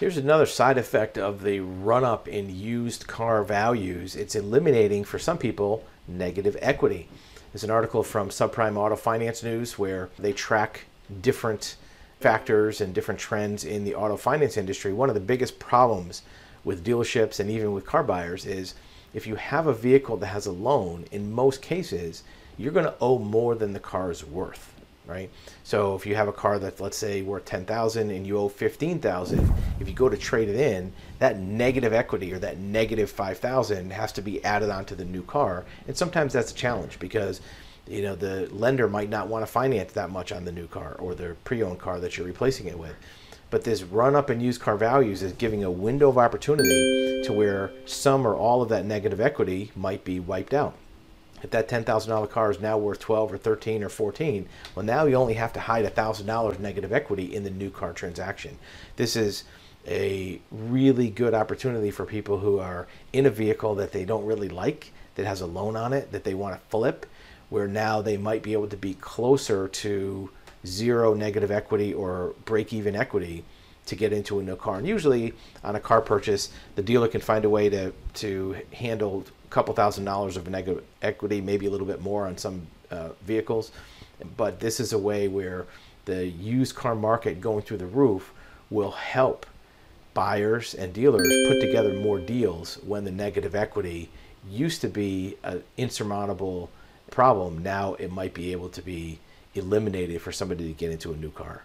Here's another side effect of the run up in used car values it's eliminating, for some people, negative equity. There's an article from Subprime Auto Finance News where they track different factors and different trends in the auto finance industry. One of the biggest problems with dealerships and even with car buyers is if you have a vehicle that has a loan, in most cases, you're going to owe more than the car is worth right? So if you have a car that's let's say worth 10,000 and you owe 15,000, if you go to trade it in, that negative equity or that negative 5,000 has to be added onto the new car. And sometimes that's a challenge because you know the lender might not want to finance that much on the new car or the pre-owned car that you're replacing it with. But this run up in used car values is giving a window of opportunity to where some or all of that negative equity might be wiped out if that $10,000 car is now worth 12 or 13 or 14, well, now you only have to hide $1,000 negative equity in the new car transaction. This is a really good opportunity for people who are in a vehicle that they don't really like, that has a loan on it, that they want to flip, where now they might be able to be closer to zero negative equity or break even equity to get into a new car. And usually on a car purchase, the dealer can find a way to, to handle couple thousand dollars of negative equity, maybe a little bit more on some uh, vehicles. But this is a way where the used car market going through the roof will help buyers and dealers put together more deals when the negative equity used to be an insurmountable problem. Now it might be able to be eliminated for somebody to get into a new car.